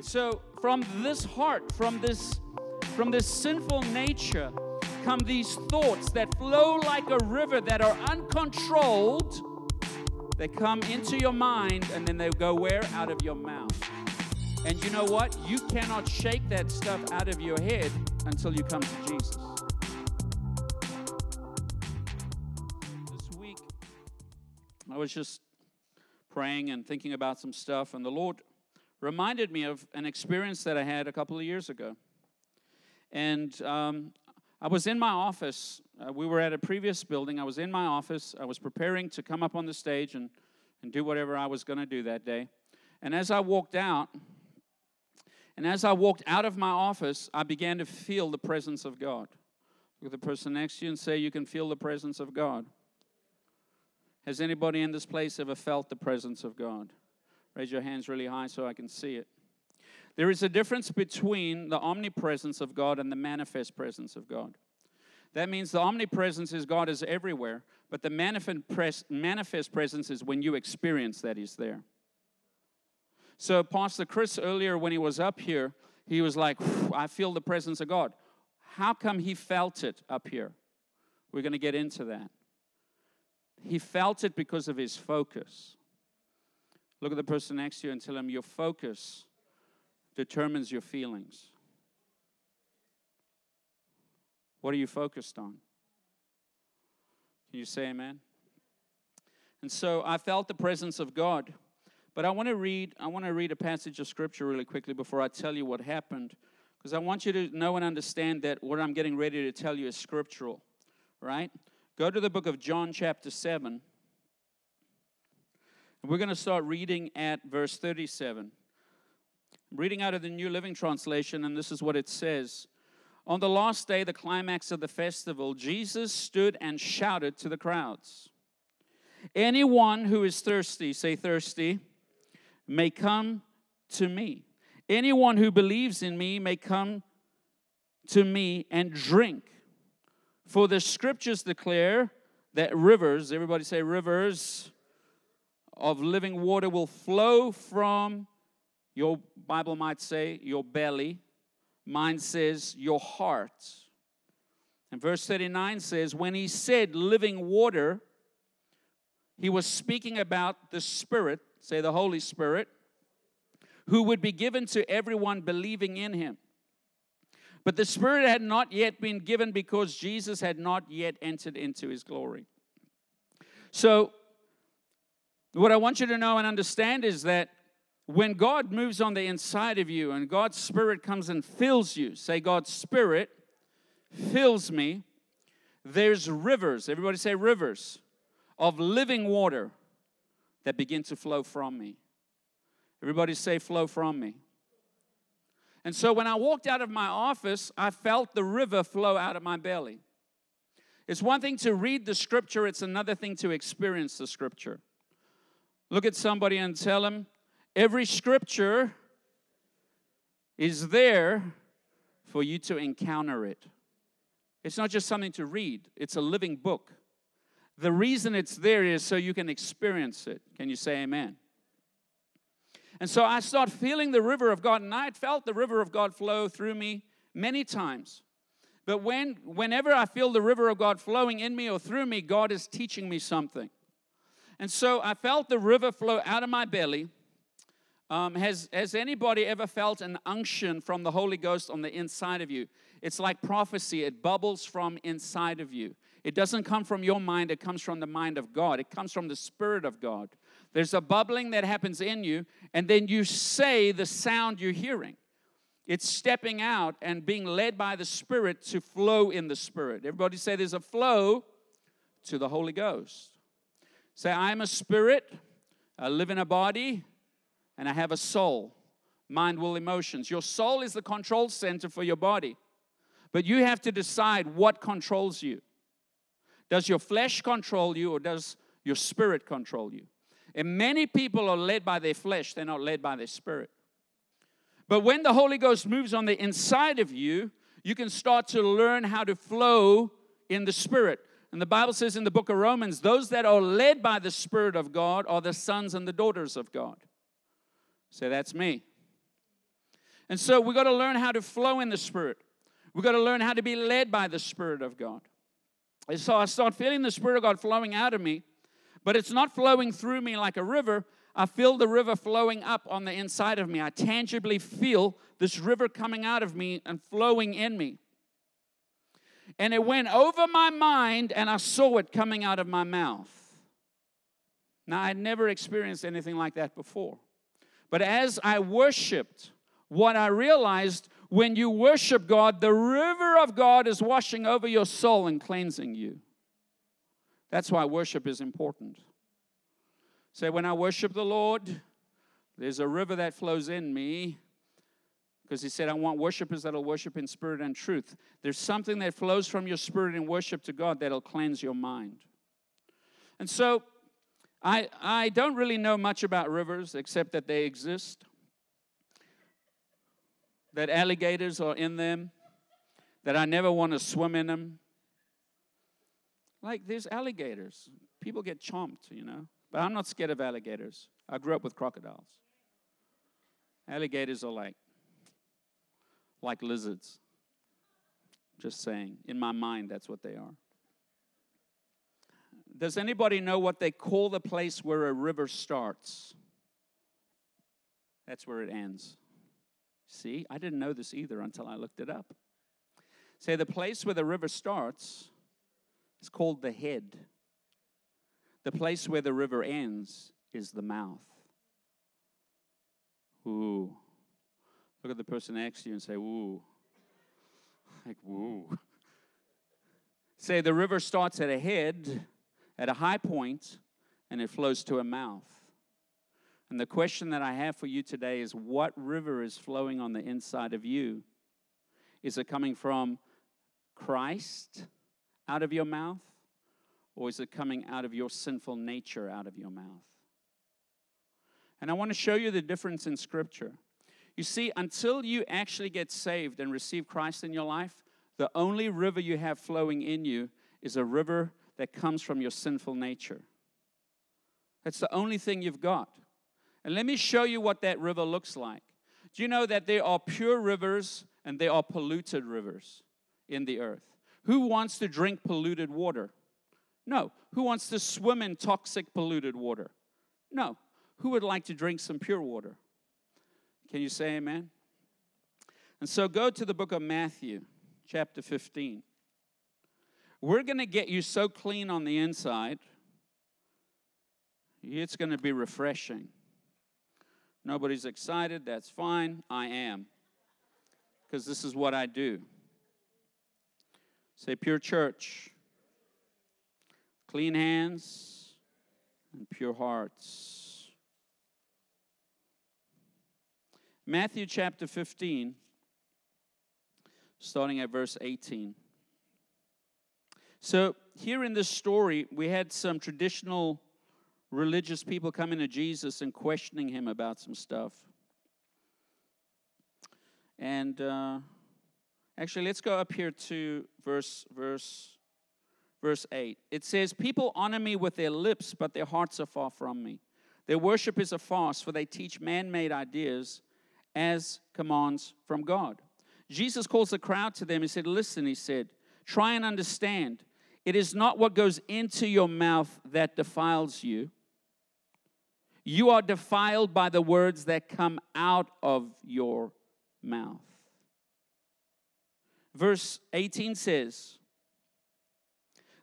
So from this heart, from this from this sinful nature come these thoughts that flow like a river that are uncontrolled. They come into your mind and then they go where? Out of your mouth. And you know what? You cannot shake that stuff out of your head until you come to Jesus. This week, I was just praying and thinking about some stuff, and the Lord reminded me of an experience that I had a couple of years ago. And um, I was in my office. Uh, we were at a previous building. I was in my office. I was preparing to come up on the stage and, and do whatever I was going to do that day. And as I walked out, and as I walked out of my office, I began to feel the presence of God. Look at the person next to you and say, You can feel the presence of God. Has anybody in this place ever felt the presence of God? Raise your hands really high so I can see it. There is a difference between the omnipresence of God and the manifest presence of God. That means the omnipresence is God is everywhere, but the manifest presence is when you experience that He's there. So, Pastor Chris, earlier when he was up here, he was like, I feel the presence of God. How come he felt it up here? We're going to get into that. He felt it because of his focus. Look at the person next to you and tell him your focus determines your feelings. What are you focused on? Can you say amen? And so I felt the presence of God. But I want to read I want to read a passage of scripture really quickly before I tell you what happened because I want you to know and understand that what I'm getting ready to tell you is scriptural, right? Go to the book of John chapter 7. We're going to start reading at verse 37. I'm reading out of the New Living Translation, and this is what it says. On the last day, the climax of the festival, Jesus stood and shouted to the crowds Anyone who is thirsty, say thirsty, may come to me. Anyone who believes in me may come to me and drink. For the scriptures declare that rivers, everybody say rivers, of living water will flow from your Bible might say your belly. Mine says your heart. And verse 39 says, when he said living water, he was speaking about the Spirit, say the Holy Spirit, who would be given to everyone believing in him. But the Spirit had not yet been given because Jesus had not yet entered into his glory. So, what I want you to know and understand is that when God moves on the inside of you and God's Spirit comes and fills you, say, God's Spirit fills me, there's rivers, everybody say rivers, of living water that begin to flow from me. Everybody say, flow from me. And so when I walked out of my office, I felt the river flow out of my belly. It's one thing to read the scripture, it's another thing to experience the scripture. Look at somebody and tell them every scripture is there for you to encounter it. It's not just something to read, it's a living book. The reason it's there is so you can experience it. Can you say amen? And so I start feeling the river of God, and I had felt the river of God flow through me many times. But when, whenever I feel the river of God flowing in me or through me, God is teaching me something. And so I felt the river flow out of my belly. Um, has, has anybody ever felt an unction from the Holy Ghost on the inside of you? It's like prophecy, it bubbles from inside of you. It doesn't come from your mind, it comes from the mind of God, it comes from the Spirit of God. There's a bubbling that happens in you, and then you say the sound you're hearing. It's stepping out and being led by the Spirit to flow in the Spirit. Everybody say there's a flow to the Holy Ghost. Say, I'm a spirit, I live in a body, and I have a soul, mind, will, emotions. Your soul is the control center for your body, but you have to decide what controls you. Does your flesh control you, or does your spirit control you? And many people are led by their flesh, they're not led by their spirit. But when the Holy Ghost moves on the inside of you, you can start to learn how to flow in the spirit. And the Bible says in the book of Romans, those that are led by the Spirit of God are the sons and the daughters of God. So that's me. And so we've got to learn how to flow in the Spirit. We've got to learn how to be led by the Spirit of God. And so I start feeling the Spirit of God flowing out of me, but it's not flowing through me like a river. I feel the river flowing up on the inside of me. I tangibly feel this river coming out of me and flowing in me. And it went over my mind, and I saw it coming out of my mouth. Now, I'd never experienced anything like that before. But as I worshiped, what I realized when you worship God, the river of God is washing over your soul and cleansing you. That's why worship is important. Say, when I worship the Lord, there's a river that flows in me because he said, I want worshipers that'll worship in spirit and truth. There's something that flows from your spirit in worship to God that'll cleanse your mind. And so, I, I don't really know much about rivers except that they exist that alligators are in them, that I never want to swim in them. Like there's alligators. People get chomped, you know. But I'm not scared of alligators. I grew up with crocodiles. Alligators are like like lizards. Just saying. In my mind, that's what they are. Does anybody know what they call the place where a river starts? That's where it ends. See, I didn't know this either until I looked it up. Say the place where the river starts is called the head. The place where the river ends is the mouth. Ooh. Look at the person next to you and say, Ooh. Like, woo. Say the river starts at a head, at a high point, and it flows to a mouth. And the question that I have for you today is what river is flowing on the inside of you? Is it coming from Christ out of your mouth? Or is it coming out of your sinful nature out of your mouth? And I want to show you the difference in Scripture. You see, until you actually get saved and receive Christ in your life, the only river you have flowing in you is a river that comes from your sinful nature. That's the only thing you've got. And let me show you what that river looks like. Do you know that there are pure rivers and there are polluted rivers in the earth? Who wants to drink polluted water? No. Who wants to swim in toxic, polluted water? No. Who would like to drink some pure water? Can you say amen? And so go to the book of Matthew, chapter 15. We're going to get you so clean on the inside, it's going to be refreshing. Nobody's excited. That's fine. I am. Because this is what I do. Say, pure church, clean hands, and pure hearts. Matthew chapter 15, starting at verse 18. So, here in this story, we had some traditional religious people coming to Jesus and questioning him about some stuff. And uh, actually, let's go up here to verse verse verse eight. It says, "People honor me with their lips, but their hearts are far from me. Their worship is a farce, for they teach man-made ideas as commands from God." Jesus calls the crowd to them. He said, "Listen," he said, "try and understand." It is not what goes into your mouth that defiles you, you are defiled by the words that come out of your mouth. Verse 18 says,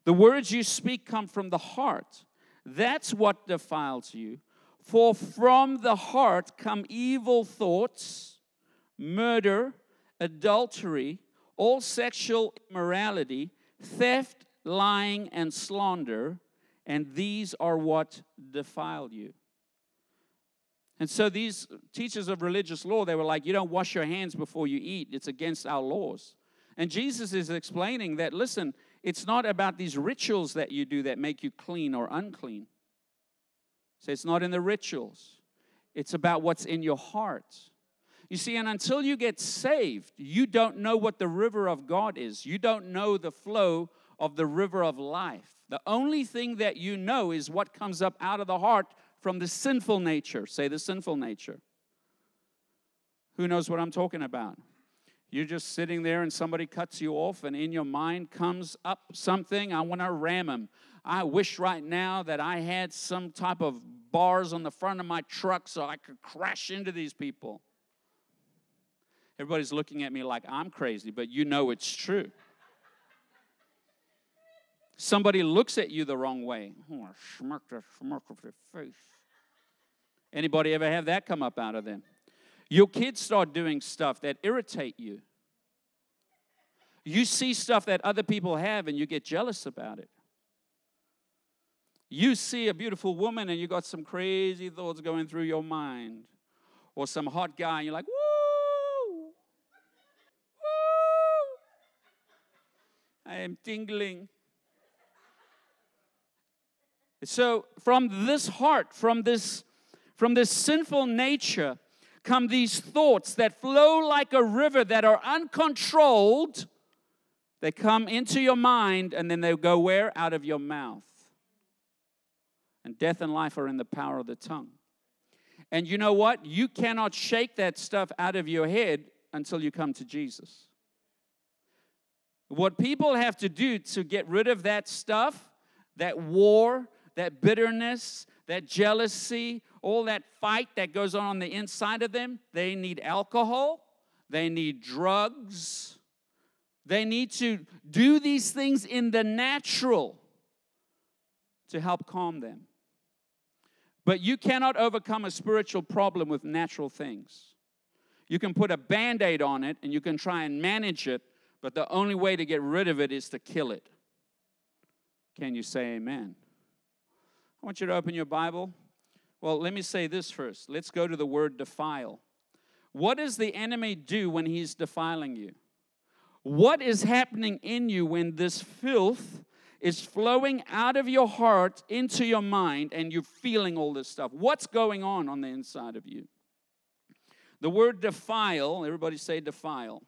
The words you speak come from the heart. That's what defiles you. For from the heart come evil thoughts, murder, adultery, all sexual immorality, theft, lying, and slander, and these are what defile you. And so these teachers of religious law, they were like, you don't wash your hands before you eat. It's against our laws. And Jesus is explaining that, listen, it's not about these rituals that you do that make you clean or unclean. So it's not in the rituals, it's about what's in your heart. You see, and until you get saved, you don't know what the river of God is. You don't know the flow of the river of life. The only thing that you know is what comes up out of the heart from the sinful nature. Say the sinful nature. Who knows what I'm talking about? You're just sitting there and somebody cuts you off, and in your mind comes up something. I want to ram him. I wish right now that I had some type of bars on the front of my truck so I could crash into these people. Everybody's looking at me like I'm crazy, but you know it's true. Somebody looks at you the wrong way. Oh, smirk smirk of their face. Anybody ever have that come up out of them? Your kids start doing stuff that irritate you. You see stuff that other people have and you get jealous about it. You see a beautiful woman and you got some crazy thoughts going through your mind. Or some hot guy and you're like, woo! Woo! I am tingling. So from this heart, from this from this sinful nature come these thoughts that flow like a river that are uncontrolled. They come into your mind and then they go where? Out of your mouth. And death and life are in the power of the tongue. And you know what? You cannot shake that stuff out of your head until you come to Jesus. What people have to do to get rid of that stuff, that war, that bitterness, that jealousy, all that fight that goes on on the inside of them, they need alcohol, they need drugs, they need to do these things in the natural to help calm them. But you cannot overcome a spiritual problem with natural things. You can put a band aid on it and you can try and manage it, but the only way to get rid of it is to kill it. Can you say amen? I want you to open your Bible. Well, let me say this first. Let's go to the word defile. What does the enemy do when he's defiling you? What is happening in you when this filth is flowing out of your heart into your mind and you're feeling all this stuff? What's going on on the inside of you? The word defile, everybody say defile.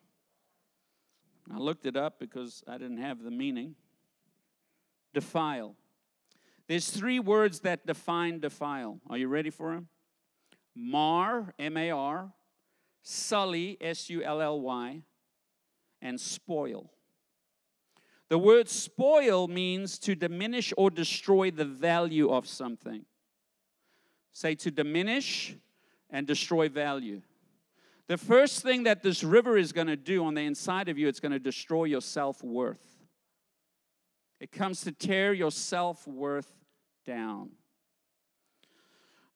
I looked it up because I didn't have the meaning. Defile. There's three words that define defile. Are you ready for them? Mar, M A R, sully, S U L L Y, and spoil. The word spoil means to diminish or destroy the value of something. Say to diminish and destroy value. The first thing that this river is going to do on the inside of you, it's going to destroy your self worth. It comes to tear your self worth down.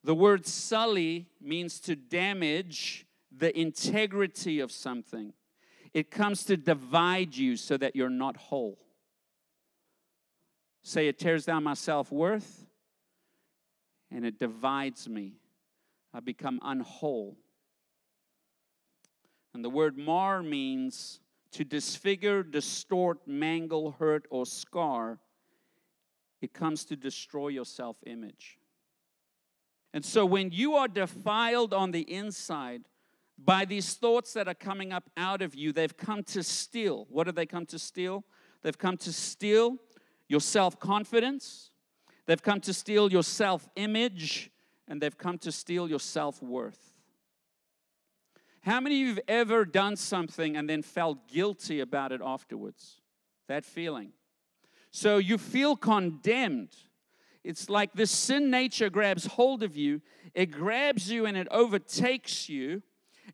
The word sully means to damage the integrity of something. It comes to divide you so that you're not whole. Say, it tears down my self worth and it divides me. I become unwhole. And the word mar means to disfigure, distort, mangle, hurt, or scar it comes to destroy your self image. And so when you are defiled on the inside by these thoughts that are coming up out of you, they've come to steal. What have they come to steal? They've come to steal your self confidence, they've come to steal your self image, and they've come to steal your self worth. How many of you have ever done something and then felt guilty about it afterwards? That feeling. So you feel condemned. It's like this sin nature grabs hold of you, it grabs you and it overtakes you,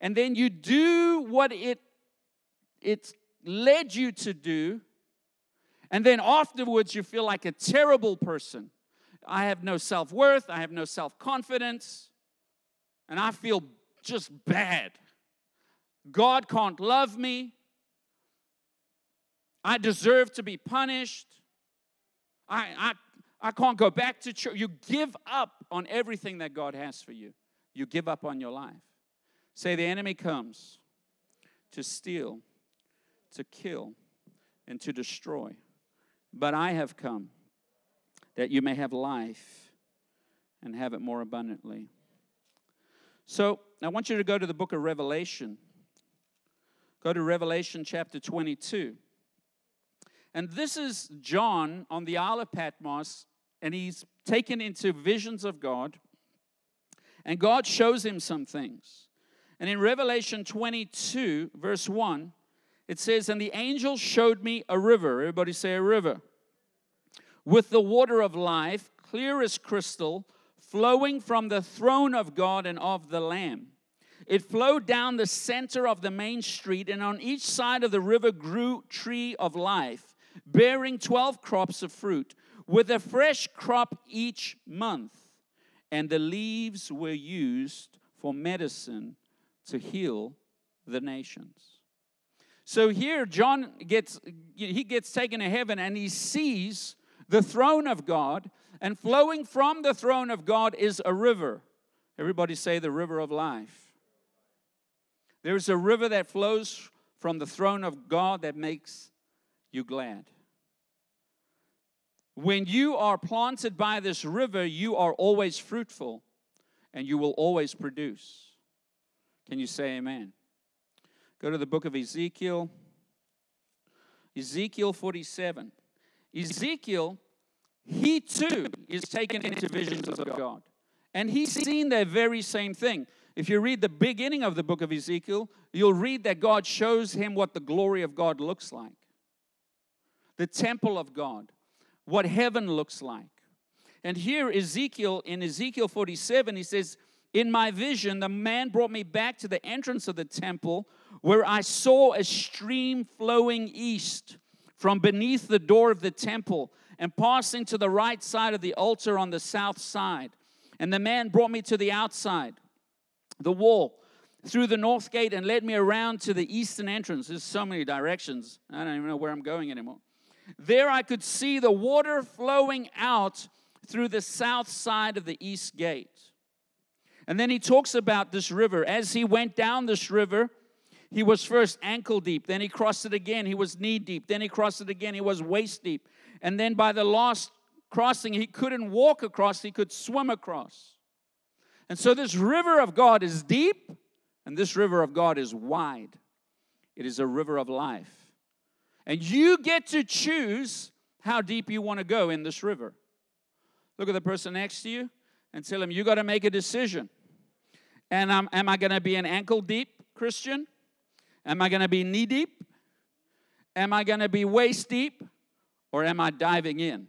and then you do what it it led you to do, and then afterwards you feel like a terrible person. I have no self worth, I have no self confidence, and I feel just bad. God can't love me. I deserve to be punished. I, I, I can't go back to church. You give up on everything that God has for you. You give up on your life. Say, the enemy comes to steal, to kill, and to destroy. But I have come that you may have life and have it more abundantly. So I want you to go to the book of Revelation. Go to Revelation chapter 22. And this is John on the Isle of Patmos, and he's taken into visions of God. And God shows him some things. And in Revelation 22, verse 1, it says, And the angel showed me a river. Everybody say a river. With the water of life, clear as crystal, flowing from the throne of God and of the Lamb. It flowed down the center of the main street, and on each side of the river grew tree of life, bearing 12 crops of fruit, with a fresh crop each month. And the leaves were used for medicine to heal the nations. So here John gets he gets taken to heaven and he sees the throne of God and flowing from the throne of God is a river. Everybody say the river of life. There's a river that flows from the throne of God that makes you glad. When you are planted by this river, you are always fruitful and you will always produce. Can you say amen? Go to the book of Ezekiel. Ezekiel 47. Ezekiel, he too is taken into visions of God. And he's seen the very same thing. If you read the beginning of the book of Ezekiel, you'll read that God shows him what the glory of God looks like the temple of God, what heaven looks like. And here, Ezekiel, in Ezekiel 47, he says, in my vision, the man brought me back to the entrance of the temple where I saw a stream flowing east from beneath the door of the temple and passing to the right side of the altar on the south side. And the man brought me to the outside, the wall, through the north gate, and led me around to the eastern entrance. There's so many directions. I don't even know where I'm going anymore. There I could see the water flowing out through the south side of the east gate. And then he talks about this river. As he went down this river, he was first ankle deep, then he crossed it again, he was knee deep, then he crossed it again, he was waist deep. And then by the last crossing, he couldn't walk across, he could swim across. And so this river of God is deep, and this river of God is wide. It is a river of life. And you get to choose how deep you want to go in this river. Look at the person next to you and tell him, You got to make a decision. And um, am I going to be an ankle deep Christian? Am I going to be knee deep? Am I going to be waist deep? Or am I diving in?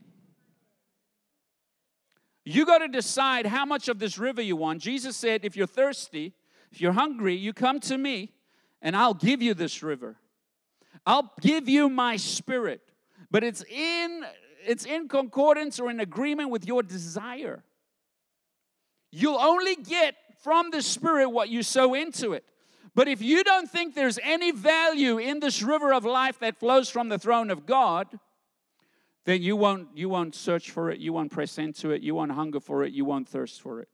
You got to decide how much of this river you want. Jesus said, if you're thirsty, if you're hungry, you come to me and I'll give you this river. I'll give you my spirit. But it's in it's in concordance or in agreement with your desire. You'll only get from the Spirit what you sow into it. But if you don't think there's any value in this river of life that flows from the throne of God, then you won't, you won't search for it, you won't press into it, you won't hunger for it, you won't thirst for it.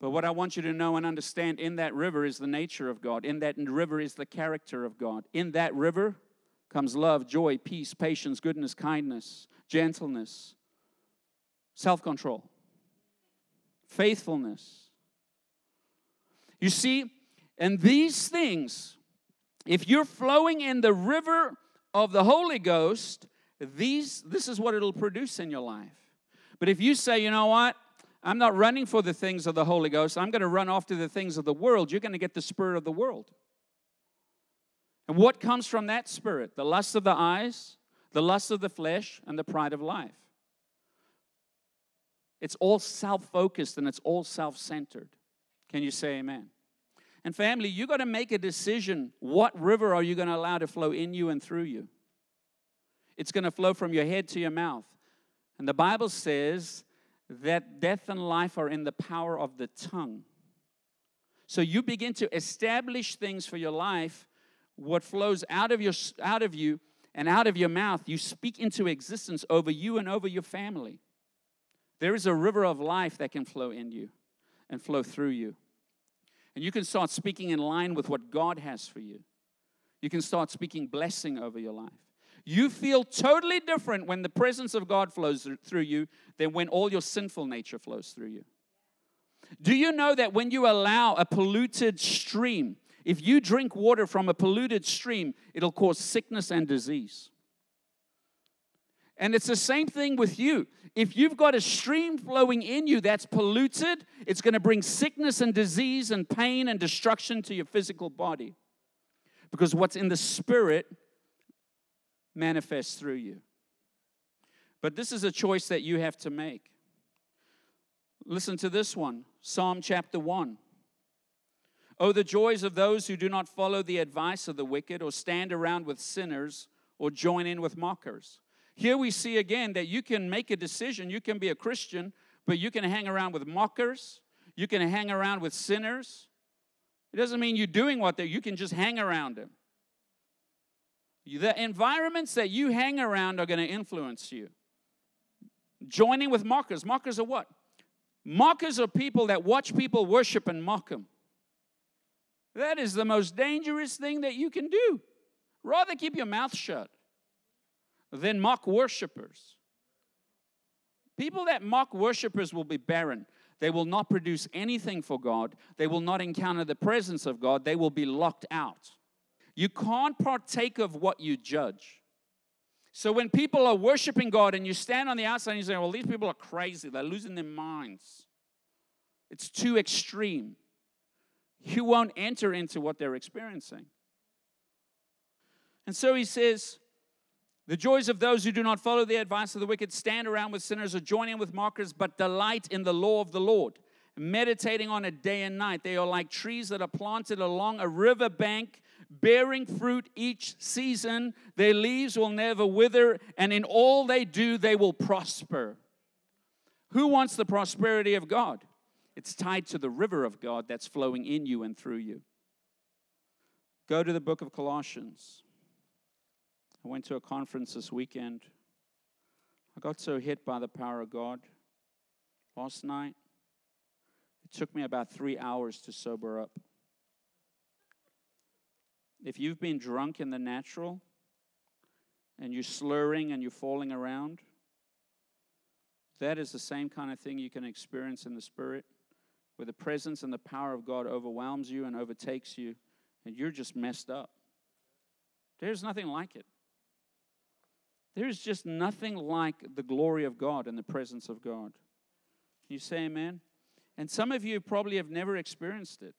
But what I want you to know and understand in that river is the nature of God. In that river is the character of God. In that river comes love, joy, peace, patience, goodness, kindness, gentleness, self control, faithfulness you see, and these things, if you're flowing in the river of the Holy Ghost, these this is what it'll produce in your life. But if you say, you know what? I'm not running for the things of the Holy Ghost. I'm going to run after the things of the world. You're going to get the spirit of the world. And what comes from that spirit? The lust of the eyes, the lust of the flesh, and the pride of life. It's all self focused and it's all self centered. Can you say amen? And family, you got to make a decision. What river are you going to allow to flow in you and through you? It's going to flow from your head to your mouth. And the Bible says that death and life are in the power of the tongue. So you begin to establish things for your life. What flows out of your out of you and out of your mouth, you speak into existence over you and over your family. There is a river of life that can flow in you and flow through you. And you can start speaking in line with what God has for you. You can start speaking blessing over your life. You feel totally different when the presence of God flows through you than when all your sinful nature flows through you. Do you know that when you allow a polluted stream, if you drink water from a polluted stream, it'll cause sickness and disease? And it's the same thing with you. If you've got a stream flowing in you that's polluted, it's going to bring sickness and disease and pain and destruction to your physical body. Because what's in the spirit manifests through you. But this is a choice that you have to make. Listen to this one Psalm chapter 1. Oh, the joys of those who do not follow the advice of the wicked, or stand around with sinners, or join in with mockers. Here we see again that you can make a decision. You can be a Christian, but you can hang around with mockers. You can hang around with sinners. It doesn't mean you're doing what they you can just hang around them. The environments that you hang around are going to influence you. Joining with mockers. Mockers are what? Mockers are people that watch people worship and mock them. That is the most dangerous thing that you can do. Rather keep your mouth shut than mock worshipers. People that mock worshipers will be barren. They will not produce anything for God. They will not encounter the presence of God. They will be locked out. You can't partake of what you judge. So when people are worshiping God and you stand on the outside and you say, well, these people are crazy, they're losing their minds, it's too extreme. You won't enter into what they're experiencing. And so he says, the joys of those who do not follow the advice of the wicked stand around with sinners or join in with mockers, but delight in the law of the Lord, meditating on it day and night. They are like trees that are planted along a river bank bearing fruit each season. Their leaves will never wither, and in all they do, they will prosper. Who wants the prosperity of God? It's tied to the river of God that's flowing in you and through you. Go to the book of Colossians. I went to a conference this weekend. I got so hit by the power of God last night. It took me about three hours to sober up. If you've been drunk in the natural and you're slurring and you're falling around, that is the same kind of thing you can experience in the spirit, where the presence and the power of God overwhelms you and overtakes you, and you're just messed up. There's nothing like it. There's just nothing like the glory of God and the presence of God. You say amen? And some of you probably have never experienced it.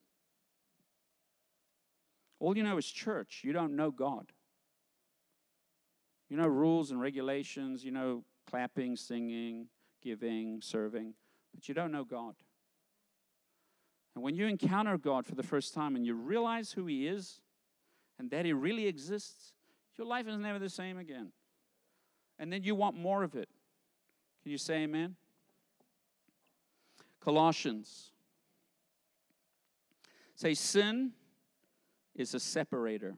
All you know is church. You don't know God. You know rules and regulations, you know clapping, singing, giving, serving, but you don't know God. And when you encounter God for the first time and you realize who He is and that He really exists, your life is never the same again. And then you want more of it. Can you say amen? Colossians. Say, sin is a separator.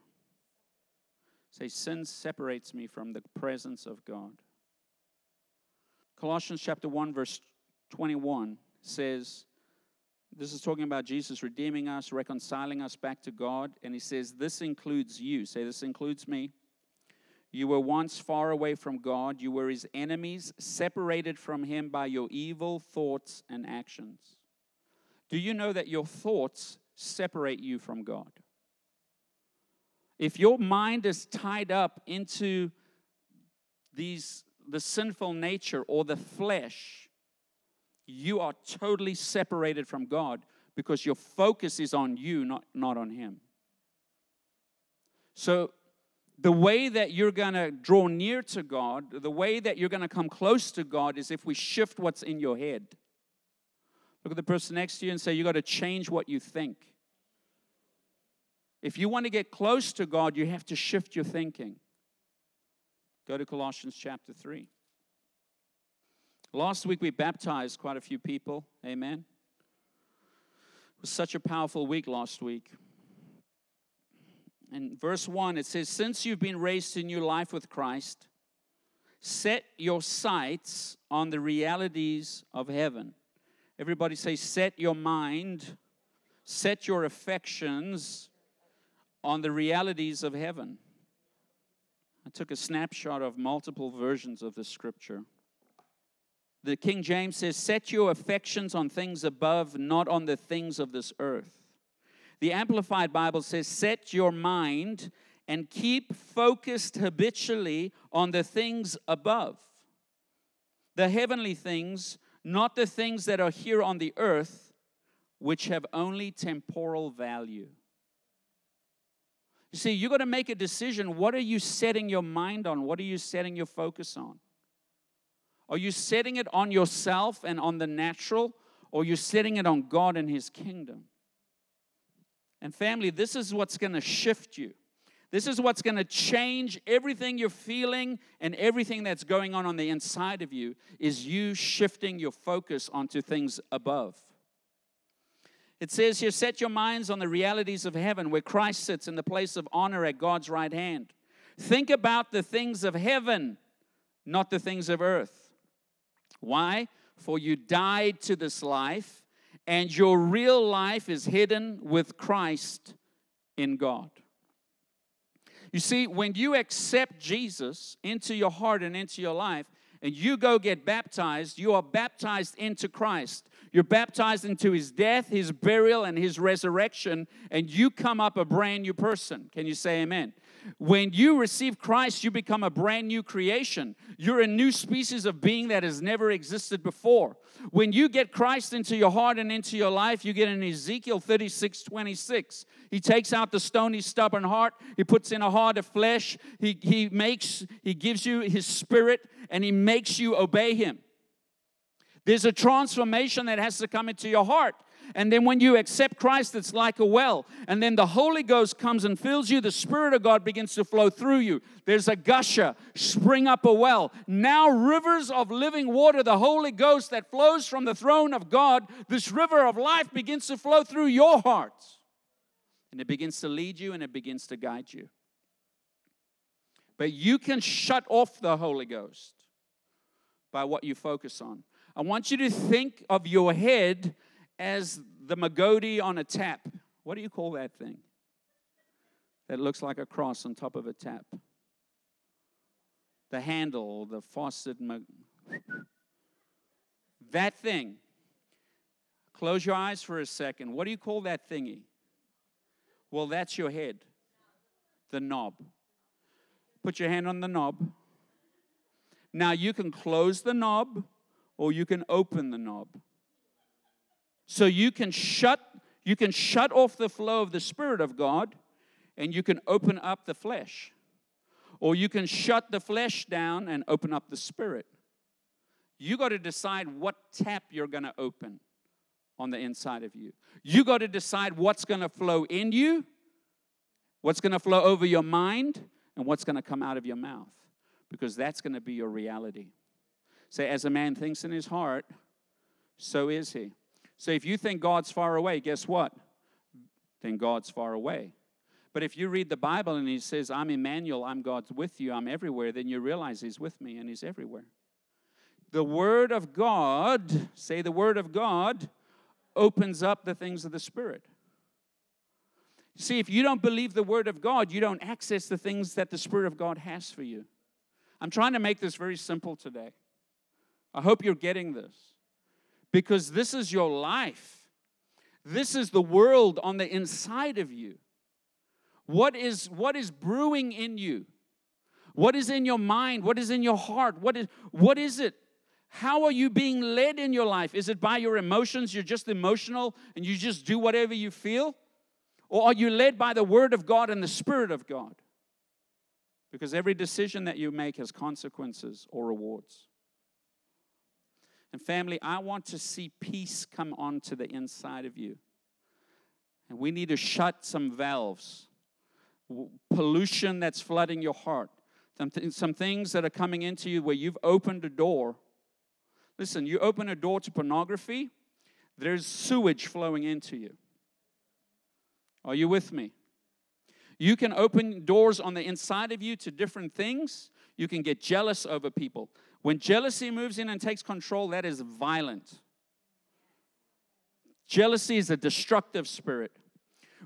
Say, sin separates me from the presence of God. Colossians chapter 1, verse 21 says, this is talking about Jesus redeeming us, reconciling us back to God. And he says, This includes you. Say, This includes me. You were once far away from God. You were his enemies, separated from him by your evil thoughts and actions. Do you know that your thoughts separate you from God? If your mind is tied up into these the sinful nature or the flesh, you are totally separated from God because your focus is on you, not, not on Him. So, the way that you're going to draw near to God, the way that you're going to come close to God is if we shift what's in your head. Look at the person next to you and say, You got to change what you think. If you want to get close to God, you have to shift your thinking. Go to Colossians chapter 3. Last week we baptized quite a few people. Amen. It was such a powerful week last week. In verse 1, it says, Since you've been raised to new life with Christ, set your sights on the realities of heaven. Everybody say, Set your mind, set your affections on the realities of heaven. I took a snapshot of multiple versions of the scripture. The King James says, Set your affections on things above, not on the things of this earth. The Amplified Bible says, Set your mind and keep focused habitually on the things above. the heavenly things, not the things that are here on the earth, which have only temporal value. You see, you've got to make a decision. What are you setting your mind on? What are you setting your focus on? Are you setting it on yourself and on the natural, or are you setting it on God and His kingdom? And family, this is what's going to shift you. This is what's going to change everything you're feeling and everything that's going on on the inside of you is you shifting your focus onto things above. It says here, set your minds on the realities of heaven where Christ sits in the place of honor at God's right hand. Think about the things of heaven, not the things of earth. Why? For you died to this life, and your real life is hidden with Christ in God. You see, when you accept Jesus into your heart and into your life, and you go get baptized, you are baptized into Christ. You're baptized into his death, his burial, and his resurrection, and you come up a brand new person. Can you say amen? When you receive Christ, you become a brand new creation. You're a new species of being that has never existed before. When you get Christ into your heart and into your life, you get in Ezekiel 36 26. He takes out the stony, stubborn heart, he puts in a heart of flesh, he, he makes, he gives you his spirit, and he makes you obey him. There's a transformation that has to come into your heart. And then when you accept Christ, it's like a well. And then the Holy Ghost comes and fills you. The Spirit of God begins to flow through you. There's a gusher, spring up a well. Now, rivers of living water, the Holy Ghost that flows from the throne of God, this river of life begins to flow through your heart. And it begins to lead you and it begins to guide you. But you can shut off the Holy Ghost by what you focus on. I want you to think of your head as the magoti on a tap. What do you call that thing? That looks like a cross on top of a tap. The handle, the faucet. Mag- that thing. Close your eyes for a second. What do you call that thingy? Well, that's your head, the knob. Put your hand on the knob. Now you can close the knob or you can open the knob. So you can shut you can shut off the flow of the spirit of God and you can open up the flesh. Or you can shut the flesh down and open up the spirit. You got to decide what tap you're going to open on the inside of you. You got to decide what's going to flow in you, what's going to flow over your mind, and what's going to come out of your mouth because that's going to be your reality. Say, as a man thinks in his heart, so is he. So if you think God's far away, guess what? Then God's far away. But if you read the Bible and he says, I'm Emmanuel, I'm God's with you, I'm everywhere, then you realize he's with me and he's everywhere. The Word of God, say the Word of God, opens up the things of the Spirit. See, if you don't believe the Word of God, you don't access the things that the Spirit of God has for you. I'm trying to make this very simple today. I hope you're getting this because this is your life. This is the world on the inside of you. What is, what is brewing in you? What is in your mind? What is in your heart? What is, what is it? How are you being led in your life? Is it by your emotions? You're just emotional and you just do whatever you feel? Or are you led by the Word of God and the Spirit of God? Because every decision that you make has consequences or rewards. And family, I want to see peace come onto the inside of you. And we need to shut some valves, pollution that's flooding your heart, some, th- some things that are coming into you where you've opened a door. Listen, you open a door to pornography, there's sewage flowing into you. Are you with me? You can open doors on the inside of you to different things. You can get jealous over people. When jealousy moves in and takes control, that is violent. Jealousy is a destructive spirit.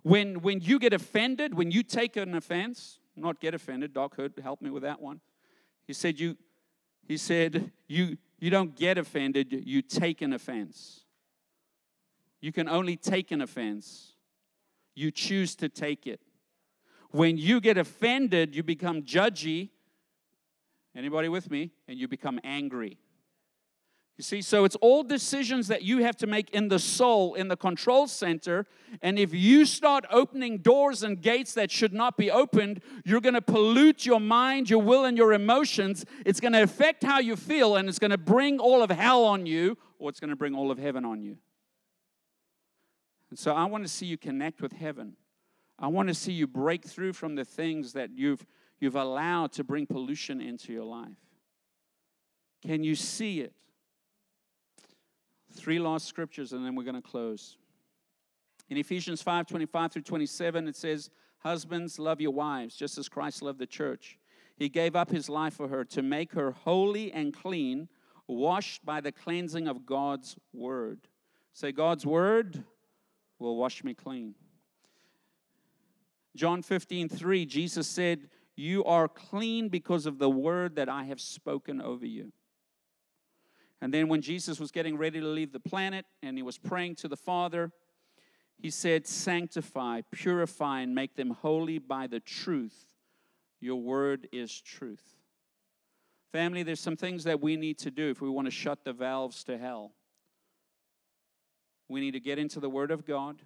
When, when you get offended, when you take an offense, not get offended, Doc Hood help me with that one. He said, you, he said you, you don't get offended, you take an offense. You can only take an offense. You choose to take it. When you get offended, you become judgy Anybody with me? And you become angry. You see, so it's all decisions that you have to make in the soul, in the control center. And if you start opening doors and gates that should not be opened, you're going to pollute your mind, your will, and your emotions. It's going to affect how you feel, and it's going to bring all of hell on you, or it's going to bring all of heaven on you. And so I want to see you connect with heaven. I want to see you break through from the things that you've, you've allowed to bring pollution into your life. Can you see it? Three last scriptures, and then we're going to close. In Ephesians 5 25 through 27, it says, Husbands, love your wives, just as Christ loved the church. He gave up his life for her to make her holy and clean, washed by the cleansing of God's word. Say, God's word will wash me clean. John 15 3, Jesus said, You are clean because of the word that I have spoken over you. And then when Jesus was getting ready to leave the planet and he was praying to the Father, he said, Sanctify, purify, and make them holy by the truth. Your word is truth. Family, there's some things that we need to do if we want to shut the valves to hell. We need to get into the Word of God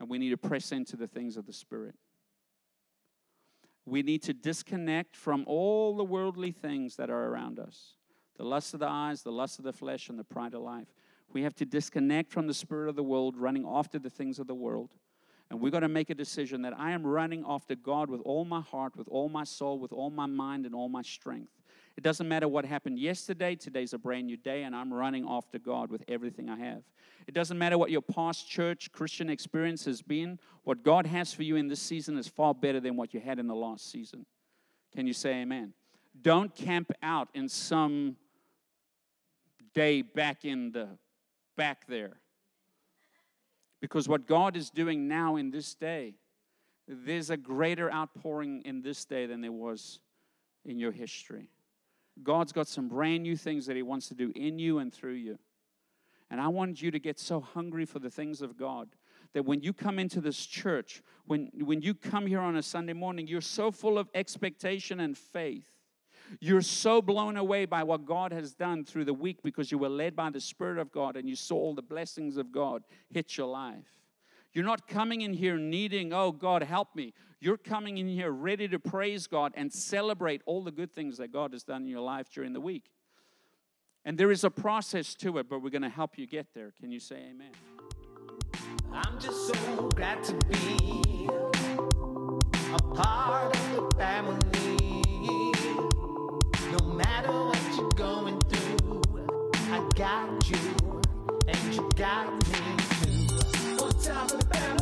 and we need to press into the things of the Spirit. We need to disconnect from all the worldly things that are around us the lust of the eyes, the lust of the flesh, and the pride of life. We have to disconnect from the spirit of the world, running after the things of the world. And we're going to make a decision that I am running after God with all my heart, with all my soul, with all my mind, and all my strength. It doesn't matter what happened yesterday, today's a brand new day, and I'm running after God with everything I have. It doesn't matter what your past church Christian experience has been, what God has for you in this season is far better than what you had in the last season. Can you say amen? Don't camp out in some day back in the back there. Because what God is doing now in this day, there's a greater outpouring in this day than there was in your history. God's got some brand new things that He wants to do in you and through you. And I want you to get so hungry for the things of God that when you come into this church, when, when you come here on a Sunday morning, you're so full of expectation and faith you're so blown away by what God has done through the week because you were led by the Spirit of God and you saw all the blessings of God hit your life. You're not coming in here needing, oh, God, help me. You're coming in here ready to praise God and celebrate all the good things that God has done in your life during the week. And there is a process to it, but we're going to help you get there. Can you say amen? I'm just so glad to be a part of the family. No matter what you're going through, I got you, and you got me too. One time for the family.